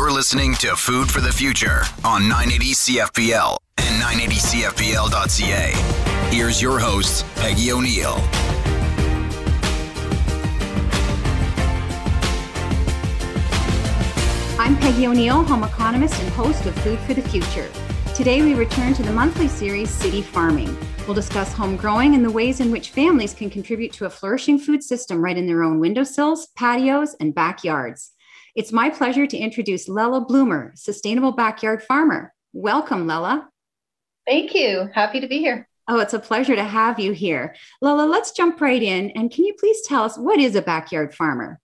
You're listening to Food for the Future on 980 CFPL and 980CFPL.ca. Here's your host, Peggy O'Neill. I'm Peggy O'Neill, home economist and host of Food for the Future. Today, we return to the monthly series City Farming. We'll discuss home growing and the ways in which families can contribute to a flourishing food system right in their own windowsills, patios, and backyards. It's my pleasure to introduce Lela Bloomer, Sustainable Backyard Farmer. Welcome, Lela. Thank you. Happy to be here. Oh, it's a pleasure to have you here. Lela, let's jump right in. And can you please tell us what is a backyard farmer?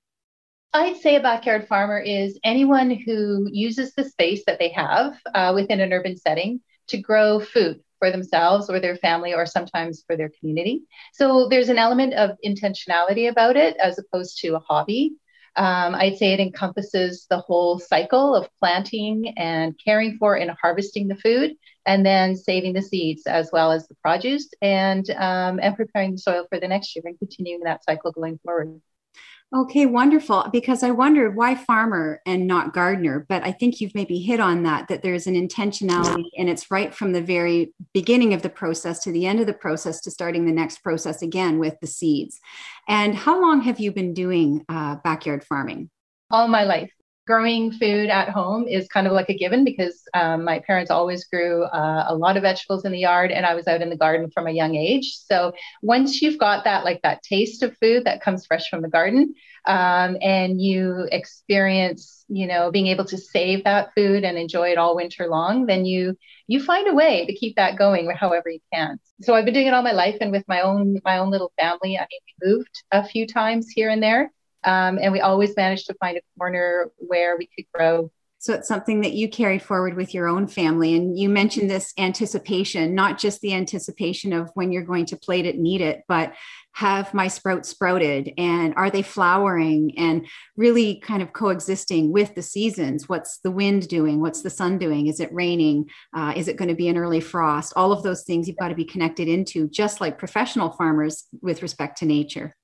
I'd say a backyard farmer is anyone who uses the space that they have uh, within an urban setting to grow food for themselves or their family or sometimes for their community. So there's an element of intentionality about it as opposed to a hobby. Um, I'd say it encompasses the whole cycle of planting and caring for and harvesting the food, and then saving the seeds as well as the produce, and um, and preparing the soil for the next year and continuing that cycle going forward. Okay, wonderful. Because I wondered why farmer and not gardener, but I think you've maybe hit on that, that there's an intentionality and it's right from the very beginning of the process to the end of the process to starting the next process again with the seeds. And how long have you been doing uh, backyard farming? All my life growing food at home is kind of like a given because um, my parents always grew uh, a lot of vegetables in the yard and i was out in the garden from a young age. So once you've got that like that taste of food that comes fresh from the garden um, and you experience you know being able to save that food and enjoy it all winter long then you you find a way to keep that going however you can. So i've been doing it all my life and with my own my own little family. I mean we moved a few times here and there um, and we always managed to find a corner where we could grow. So it's something that you carried forward with your own family. And you mentioned this anticipation, not just the anticipation of when you're going to plate it eat it, but have my sprouts sprouted and are they flowering and really kind of coexisting with the seasons? What's the wind doing? What's the sun doing? Is it raining? Uh, is it going to be an early frost? All of those things you've got to be connected into just like professional farmers with respect to nature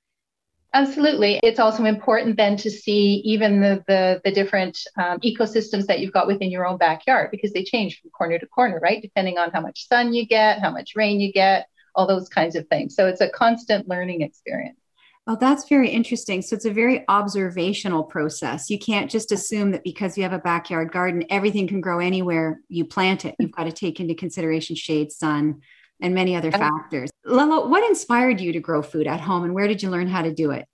Absolutely. It's also important then to see even the, the, the different um, ecosystems that you've got within your own backyard because they change from corner to corner, right? Depending on how much sun you get, how much rain you get, all those kinds of things. So it's a constant learning experience. Well, that's very interesting. So it's a very observational process. You can't just assume that because you have a backyard garden, everything can grow anywhere you plant it. You've got to take into consideration shade, sun, and many other factors. Lela, what inspired you to grow food at home and where did you learn how to do it?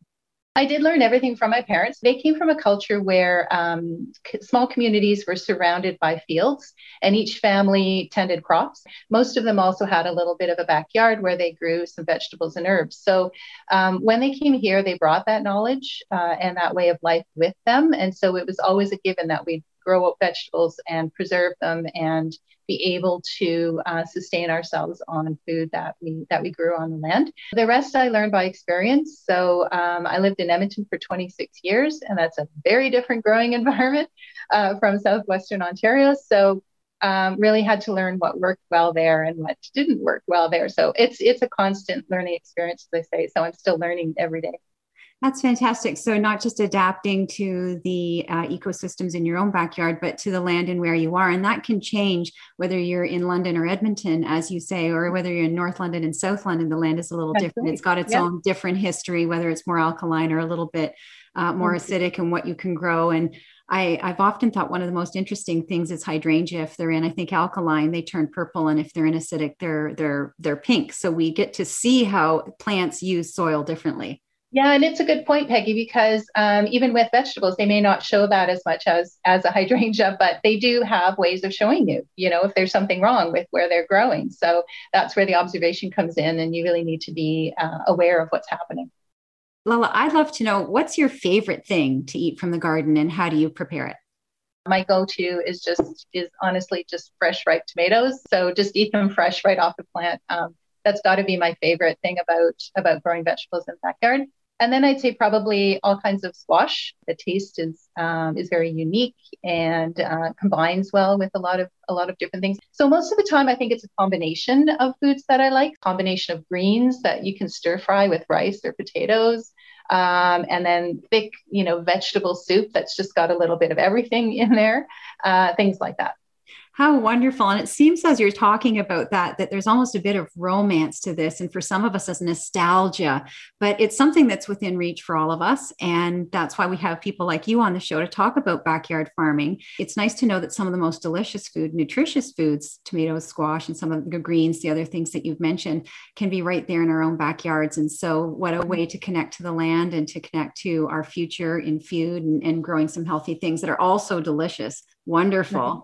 I did learn everything from my parents. They came from a culture where um, small communities were surrounded by fields and each family tended crops. Most of them also had a little bit of a backyard where they grew some vegetables and herbs. So um, when they came here, they brought that knowledge uh, and that way of life with them. And so it was always a given that we'd grow up vegetables and preserve them and be able to uh, sustain ourselves on food that we that we grew on the land. The rest I learned by experience. So um, I lived in Edmonton for 26 years, and that's a very different growing environment uh, from southwestern Ontario. So um, really had to learn what worked well there and what didn't work well there. So it's it's a constant learning experience, as I say. So I'm still learning every day. That's fantastic. So, not just adapting to the uh, ecosystems in your own backyard, but to the land and where you are. And that can change whether you're in London or Edmonton, as you say, or whether you're in North London and South London. The land is a little That's different. Right. It's got its own different history, whether it's more alkaline or a little bit uh, more mm-hmm. acidic and what you can grow. And I, have often thought one of the most interesting things is hydrangea. If they're in, I think alkaline, they turn purple, and if they're in acidic, they're they're they're pink. So we get to see how plants use soil differently. Yeah, and it's a good point, Peggy, because um, even with vegetables, they may not show that as much as as a hydrangea, but they do have ways of showing you, you know, if there's something wrong with where they're growing. So that's where the observation comes in, and you really need to be uh, aware of what's happening. Lela, I'd love to know what's your favorite thing to eat from the garden, and how do you prepare it? My go-to is just is honestly just fresh ripe tomatoes. So just eat them fresh right off the plant. Um, that's got to be my favorite thing about about growing vegetables in the backyard. And then I'd say probably all kinds of squash. The taste is um, is very unique and uh, combines well with a lot of a lot of different things. So most of the time, I think it's a combination of foods that I like. Combination of greens that you can stir fry with rice or potatoes. um, and then thick, you know, vegetable soup that's just got a little bit of everything in there, uh, things like that. How wonderful. And it seems as you're talking about that, that there's almost a bit of romance to this. And for some of us, as nostalgia, but it's something that's within reach for all of us. And that's why we have people like you on the show to talk about backyard farming. It's nice to know that some of the most delicious food, nutritious foods, tomatoes, squash, and some of the greens, the other things that you've mentioned, can be right there in our own backyards. And so, what a way to connect to the land and to connect to our future in food and, and growing some healthy things that are also delicious. Wonderful. Mm-hmm.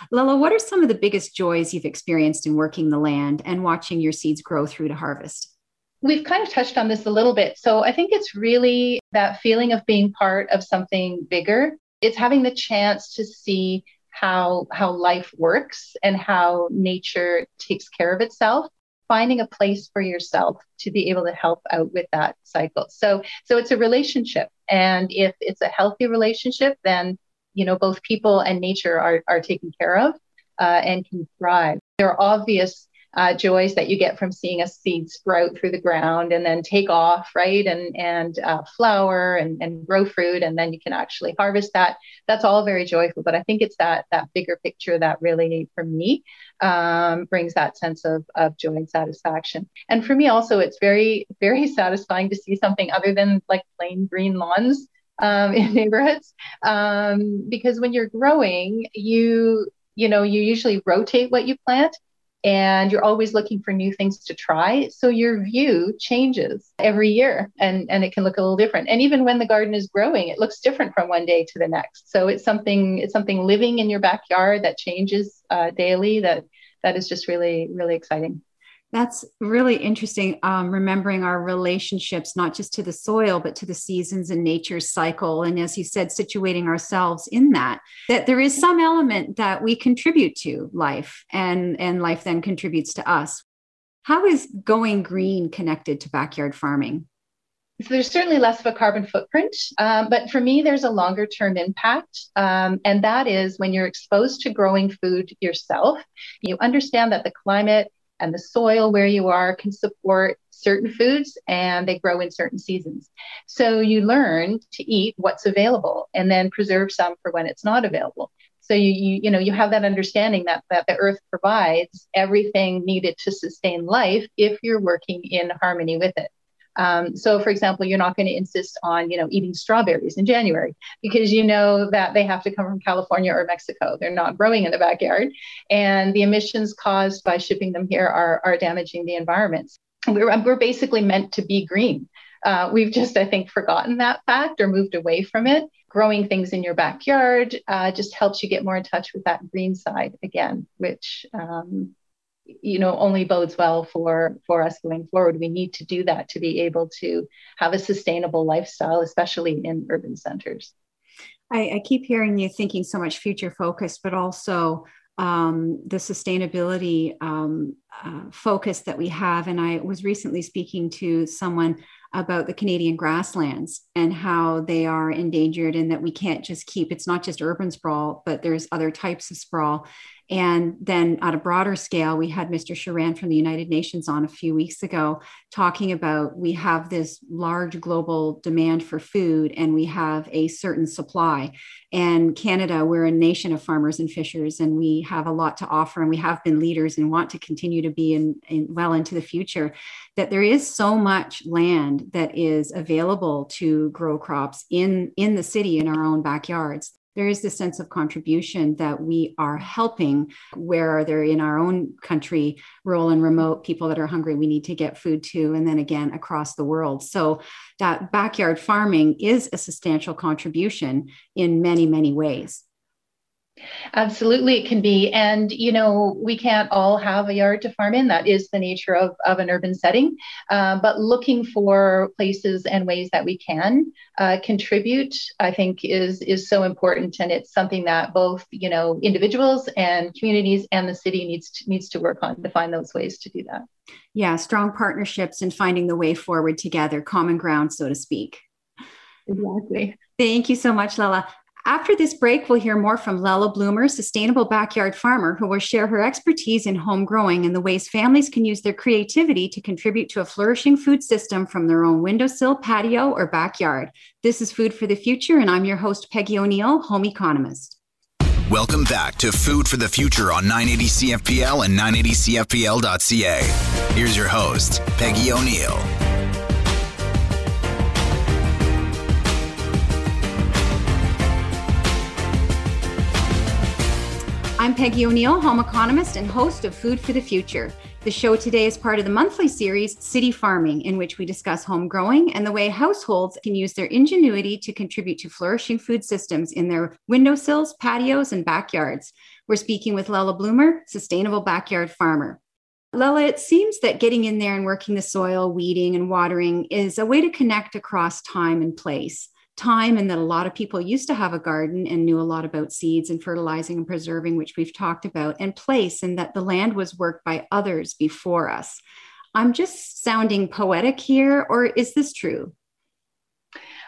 Right. Lella, what are some of the biggest joys you've experienced in working the land and watching your seeds grow through to harvest? We've kind of touched on this a little bit. So I think it's really that feeling of being part of something bigger. It's having the chance to see how how life works and how nature takes care of itself finding a place for yourself to be able to help out with that cycle so so it's a relationship and if it's a healthy relationship then you know both people and nature are, are taken care of uh, and can thrive. There are obvious uh, joys that you get from seeing a seed sprout through the ground and then take off right? And and uh, flower and, and grow fruit and then you can actually harvest that. That's all very joyful but i think it's that that bigger picture that really for me um, brings that sense of, of joy and satisfaction. And for me also it's very very satisfying to see something other than like plain green lawns um, in neighborhoods um, because when you're growing you you know you usually rotate what you plant and you're always looking for new things to try. So your view changes every year and and it can look a little different. And even when the garden is growing it looks different from one day to the next. So it's something it's something living in your backyard that changes uh, daily that that is just really really exciting that's really interesting. Um, remembering our relationships, not just to the soil, but to the seasons and nature's cycle. And as you said, situating ourselves in that, that there is some element that we contribute to life and, and life then contributes to us. How is going green connected to backyard farming? So there's certainly less of a carbon footprint, um, but for me, there's a longer term impact. Um, and that is when you're exposed to growing food yourself, you understand that the climate and the soil where you are can support certain foods and they grow in certain seasons. So you learn to eat what's available and then preserve some for when it's not available. So you, you, you know you have that understanding that that the earth provides everything needed to sustain life if you're working in harmony with it. Um, so, for example, you're not going to insist on, you know, eating strawberries in January because you know that they have to come from California or Mexico. They're not growing in the backyard, and the emissions caused by shipping them here are are damaging the environment. We're we're basically meant to be green. Uh, we've just, I think, forgotten that fact or moved away from it. Growing things in your backyard uh, just helps you get more in touch with that green side again, which um, you know only bodes well for for us going forward. We need to do that to be able to have a sustainable lifestyle especially in urban centers. I, I keep hearing you thinking so much future focused but also um, the sustainability um, uh, focus that we have. And i was recently speaking to someone about the Canadian grasslands and how they are endangered and that we can't just keep it's not just urban sprawl, but there's other types of sprawl. And then at a broader scale, we had Mr. Sharan from the United Nations on a few weeks ago talking about we have this large global demand for food and we have a certain supply. And Canada, we're a nation of farmers and fishers, and we have a lot to offer, and we have been leaders and want to continue to be in, in well into the future. That there is so much land that is available to grow crops in, in the city in our own backyards there is this sense of contribution that we are helping where they're in our own country, rural and remote people that are hungry, we need to get food to, and then again across the world. So that backyard farming is a substantial contribution in many, many ways. Absolutely, it can be. And, you know, we can't all have a yard to farm in. That is the nature of, of an urban setting. Uh, but looking for places and ways that we can uh, contribute, I think, is, is so important. And it's something that both, you know, individuals and communities and the city needs to, needs to work on to find those ways to do that. Yeah, strong partnerships and finding the way forward together, common ground, so to speak. Exactly. Thank you so much, Lella After this break, we'll hear more from Lella Bloomer, sustainable backyard farmer, who will share her expertise in home growing and the ways families can use their creativity to contribute to a flourishing food system from their own windowsill, patio, or backyard. This is Food for the Future, and I'm your host, Peggy O'Neill, home economist. Welcome back to Food for the Future on 980 CFPL and 980CFPL.ca. Here's your host, Peggy O'Neill. Peggy O'Neill, home economist and host of Food for the Future. The show today is part of the monthly series City Farming, in which we discuss home growing and the way households can use their ingenuity to contribute to flourishing food systems in their windowsills, patios, and backyards. We're speaking with Lella Bloomer, sustainable backyard farmer. Lella, it seems that getting in there and working the soil, weeding, and watering is a way to connect across time and place time and that a lot of people used to have a garden and knew a lot about seeds and fertilizing and preserving which we've talked about and place and that the land was worked by others before us. I'm just sounding poetic here or is this true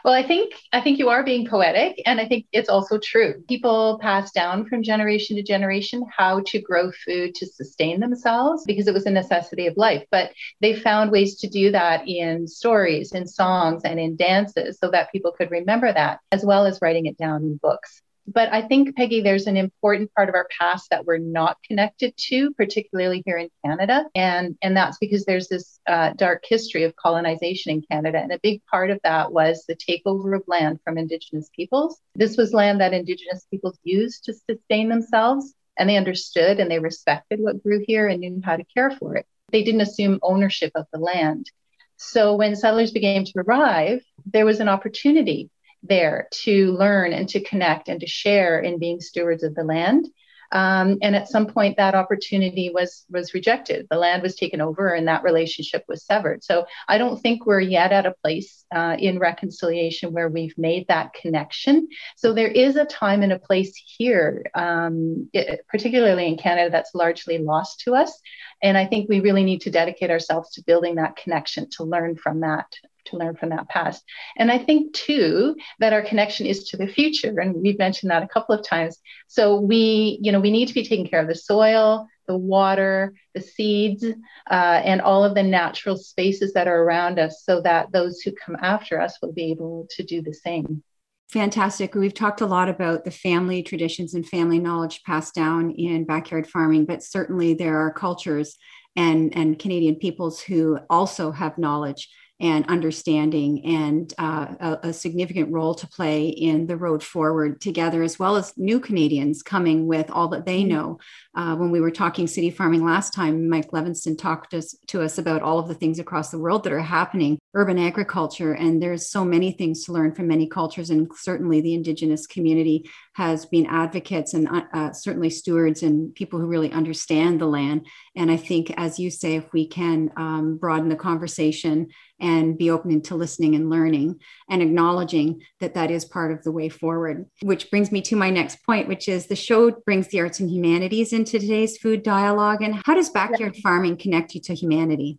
well, I think I think you are being poetic, and I think it's also true. People pass down from generation to generation how to grow food to sustain themselves because it was a necessity of life. But they found ways to do that in stories, in songs, and in dances, so that people could remember that, as well as writing it down in books but I think, Peggy, there's an important part of our past that we're not connected to, particularly here in Canada. And, and that's because there's this uh, dark history of colonization in Canada. And a big part of that was the takeover of land from Indigenous peoples. This was land that Indigenous peoples used to sustain themselves, and they understood and they respected what grew here and knew how to care for it. They didn't assume ownership of the land. So when settlers began to arrive, there was an opportunity there to learn and to connect and to share in being stewards of the land. Um, and at some point, that opportunity was was rejected. The land was taken over, and that relationship was severed. So I don't think we're yet at a place uh, in reconciliation where we've made that connection. So there is a time and a place here, um, it, particularly in Canada, that's largely lost to us. And I think we really need to dedicate ourselves to building that connection to learn from that to learn from that past. And I think too that our connection is to the future, and we've mentioned that a couple of times. So we, you know, we need to be taking care of the soil, the water, the seeds, uh, and all of the natural spaces that are around us, so that those who come after us will be able to do the same. Fantastic. We've talked a lot about the family traditions and family knowledge passed down in backyard farming, but certainly there are cultures and, and Canadian peoples who also have knowledge and understanding and uh, a, a, significant role to play in the road forward together, as well as new Canadians coming with all that they mm-hmm. know. Uh, when we were talking city farming last time, Mike Levinson talked us, to us about all of the things across the world that are happening, urban agriculture, and there's so many things to learn from many cultures, and certainly the Indigenous community has been advocates and uh, uh certainly stewards and people who really understand the land. And I think, as you say, if we can um, broaden the conversation and be open to listening and learning and acknowledging that that is part of the way forward. Which brings me to my next point, which is the show brings the arts and humanities into today's food dialogue. And how does backyard farming connect you to humanity?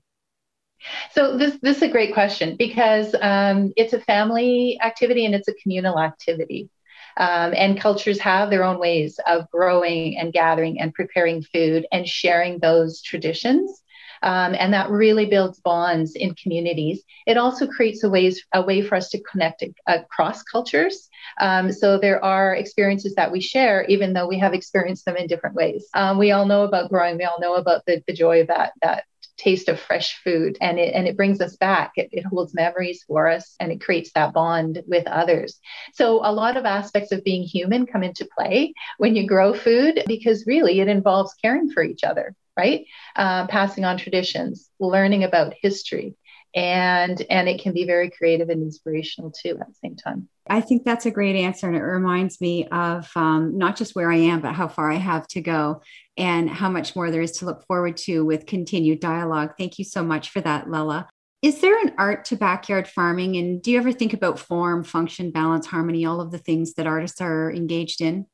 So this this is a great question because um, it's a family activity and it's a communal activity. Um, and cultures have their own ways of growing and gathering and preparing food and sharing those traditions. Um, and that really builds bonds in communities. It also creates a ways a way for us to connect across cultures. Um, so there are experiences that we share, even though we have experienced them in different ways. Um, we all know about growing. We all know about the, the joy of that that taste of fresh food and it and it brings us back it, it holds memories for us and it creates that bond with others so a lot of aspects of being human come into play when you grow food because really it involves caring for each other right? Uh, passing on traditions, learning about history, and and it can be very creative and inspirational too at the same time. I think that's a great answer, and it reminds me of um, not just where I am, but how far I have to go, and how much more there is to look forward to with continued dialogue. Thank you so much for that, Lella. Is there an art to backyard farming? And do you ever think about form, function, balance, harmony, all of the things that artists are engaged in?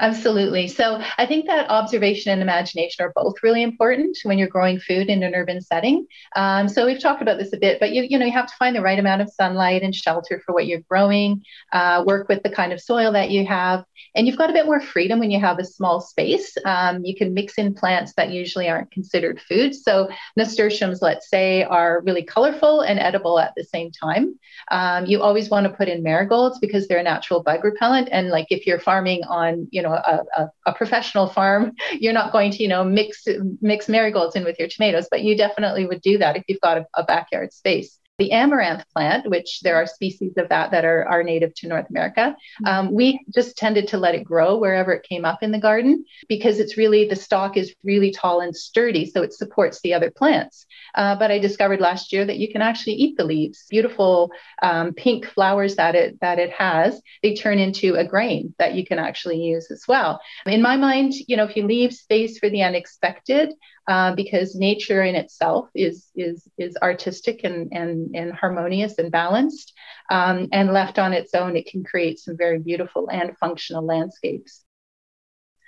Absolutely. So I think that observation and imagination are both really important when you're growing food in an urban setting. Um, so we've talked about this a bit, but you you know you have to find the right amount of sunlight and shelter for what you're growing. Uh, work with the kind of soil that you have, and you've got a bit more freedom when you have a small space. Um, you can mix in plants that usually aren't considered food. So nasturtiums, let's say, are really colorful and edible at the same time. Um, you always want to put in marigolds because they're a natural bug repellent, and like if you're farming on you know a, a, a, professional farm you're not going to you know mix mix marigolds in with your tomatoes but you definitely would do that if you've got a, a backyard space the amaranth plant, which there are species of that that are, are native to North America, mm-hmm. um, we just tended to let it grow wherever it came up in the garden because it's really, the stalk is really tall and sturdy, so it supports the other plants. Uh, but I discovered last year that you can actually eat the leaves. Beautiful um, pink flowers that it that it has, they turn into a grain that you can actually use as well. In my mind, you know, if you leave space for the unexpected, uh, because nature in itself is is is artistic and and, and harmonious and balanced. Um, and left on its own, it can create some very beautiful and functional landscapes.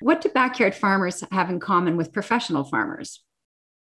What do backyard farmers have in common with professional farmers?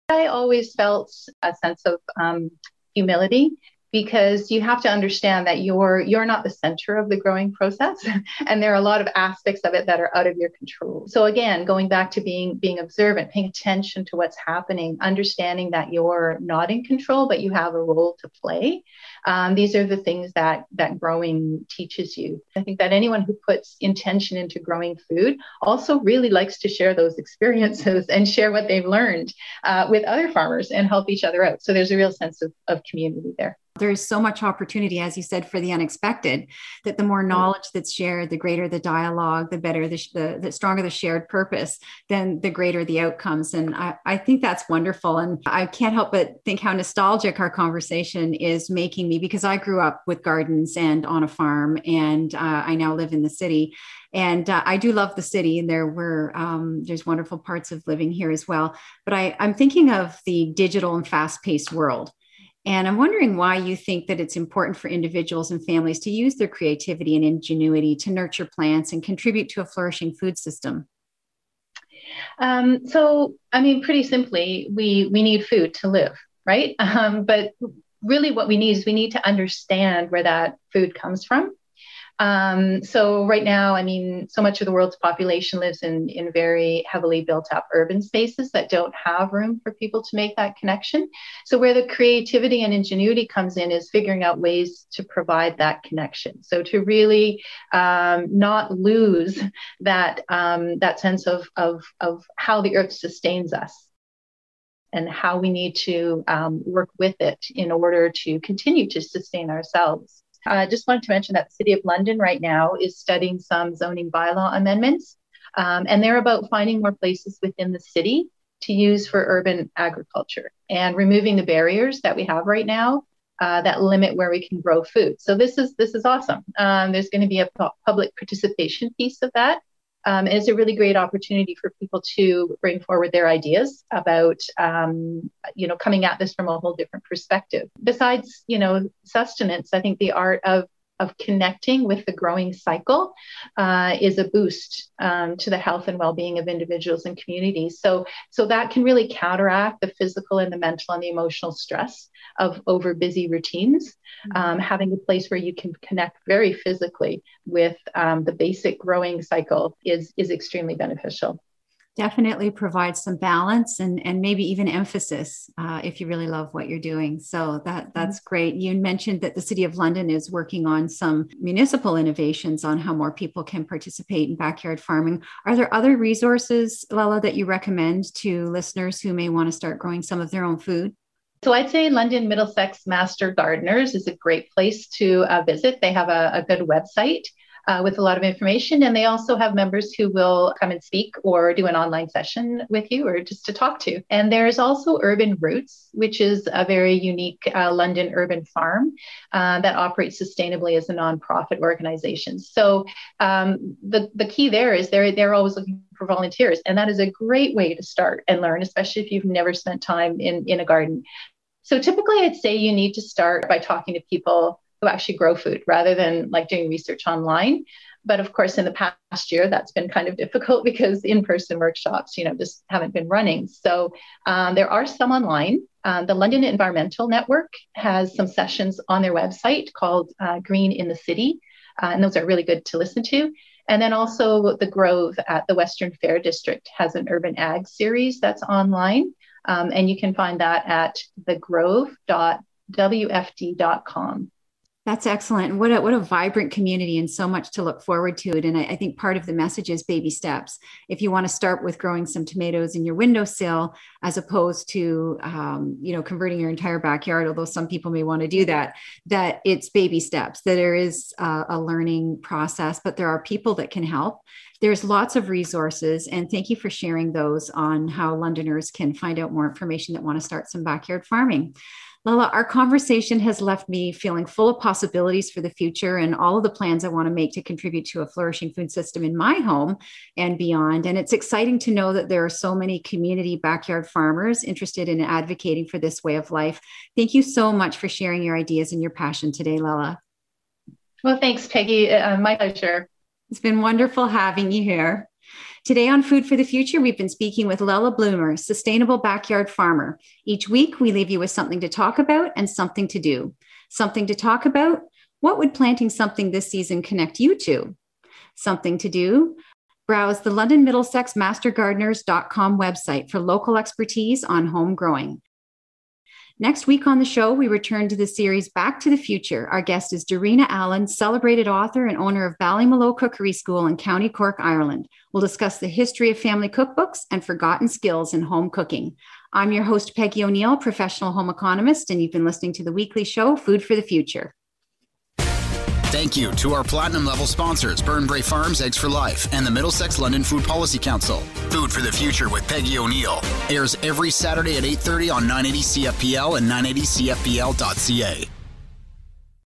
I always felt a sense of um, humility because you have to understand that you're you're not the center of the growing process and there are a lot of aspects of it that are out of your control. So again going back to being being observant paying attention to what's happening understanding that you're not in control but you have a role to play um, these are the things that that growing teaches you. I think that anyone who puts intention into growing food also really likes to share those experiences and share what they've learned uh, with other farmers and help each other out. So there's a real sense of, of community there there's so much opportunity, as you said, for the unexpected, that the more mm-hmm. knowledge that's shared, the greater the dialogue, the better, the, the, the stronger the shared purpose, then the greater the outcomes. And I, I think that's wonderful. And I can't help but think how nostalgic our conversation is making me because I grew up with gardens and on a farm, and uh, I now live in the city and uh, I do love the city, and there were um, there's wonderful parts of living here as well. But I, I'm thinking of the digital and fast-paced world, and I'm wondering why you think that it's important for individuals and families to use their creativity and ingenuity to nurture plants and contribute to a flourishing food system. Um, so, I mean, pretty simply, we we need food to live, right? Um, but really, what we need is we need to understand where that food comes from um, so right now, I mean, so much of the world's population lives in in very heavily built up urban spaces that don't have room for people to make that connection. So where the creativity and ingenuity comes in is figuring out ways to provide that connection. So to really um, not lose that um, that sense of, of of how the earth sustains us and how we need to um, work with it in order to continue to sustain ourselves. I uh, just wanted to mention that the City of London right now is studying some zoning bylaw amendments, um, and they're about finding more places within the city to use for urban agriculture and removing the barriers that we have right now uh, that limit where we can grow food. So this is this is awesome. Um, there's going to be a public participation piece of that, um, and it's a really great opportunity for people to bring forward their ideas about, um, you know, coming at this from a whole different perspective. Besides, you know, sustenance, I think the art of of connecting with the growing cycle uh, is a boost um, to the health and well-being of individuals and communities. So, so that can really counteract the physical and the mental and the emotional stress of over busy routines. Mm-hmm. Um, having a place where you can connect very physically with um, the basic growing cycle is is extremely beneficial definitely provides some balance and and maybe even emphasis uh, if you really love what you're doing. So that mm-hmm. that's great. You mentioned that the city of london is working on some municipal innovations on how more people can participate in backyard farming. Are there other resources Lela that you recommend to listeners who may want to start growing some of their own food? So I'd say London Middlesex Master Gardeners is a great place to uh, visit. They have a, a good website uh, with a lot of information. And they also have members who will come and speak or do an online session with you or just to talk to. And there's also Urban Roots, which is a very unique uh, London urban farm uh, that operates sustainably as a nonprofit organization. So um, the, the key there is they're, they're always looking for volunteers. And that is a great way to start and learn, especially if you've never spent time in, in a garden. So typically, I'd say you need to start by talking to people who actually grow food rather than like doing research online. But of course, in the past year, that's been kind of difficult because in-person workshops, you know, just haven't been running. So um, there are some online. Uh, the London Environmental Network has some sessions on their website called uh, Green in the City, uh, and those are really good to listen to. And then also the Grove at the Western Fair District has an urban ag series that's online. Um, and you can find that at thegrove.wfd.com. That's excellent. What a, what a vibrant community and so much to look forward to. It. And I, I, think part of the message is baby steps. If you want to start with growing some tomatoes in your windowsill, as opposed to, um, you know, converting your entire backyard, although some people may want to do that, that it's baby steps, that there is a learning process, but there are people that can help. There's lots of resources. And thank you for sharing those on how Londoners can find out more information that want to start some backyard farming. Lala, our conversation has left me feeling full of possibilities for the future and all of the plans I want to make to contribute to a flourishing food system in my home and beyond. And it's exciting to know that there are so many community backyard farmers interested in advocating for this way of life. Thank you so much for sharing your ideas and your passion today, Lala. Well, thanks, Peggy. Uh, my pleasure. It's been wonderful having you here. Today on Food for the Future, we've been speaking with Lella Bloomer, sustainable backyard farmer. Each week, we leave you with something to talk about and something to do. Something to talk about what would planting something this season connect you to? Something to do browse the London Middlesex MasterGardeners.com website for local expertise on home growing. Next week on the show, we return to the series Back to the Future. Our guest is Darina Allen, celebrated author and owner of Ballymaloe Cookery School in County Cork, Ireland. We'll discuss the history of family cookbooks and forgotten skills in home cooking. I'm your host, Peggy O'Neill, professional home economist, and you've been listening to the weekly show, Food for the Future. Thank you to our platinum level sponsors, Burnbrae Farms, Eggs for Life, and the Middlesex London Food Policy Council. Food for the Future with Peggy O'Neill airs every Saturday at 8:30 on 980 CFPL and 980CFPL.ca.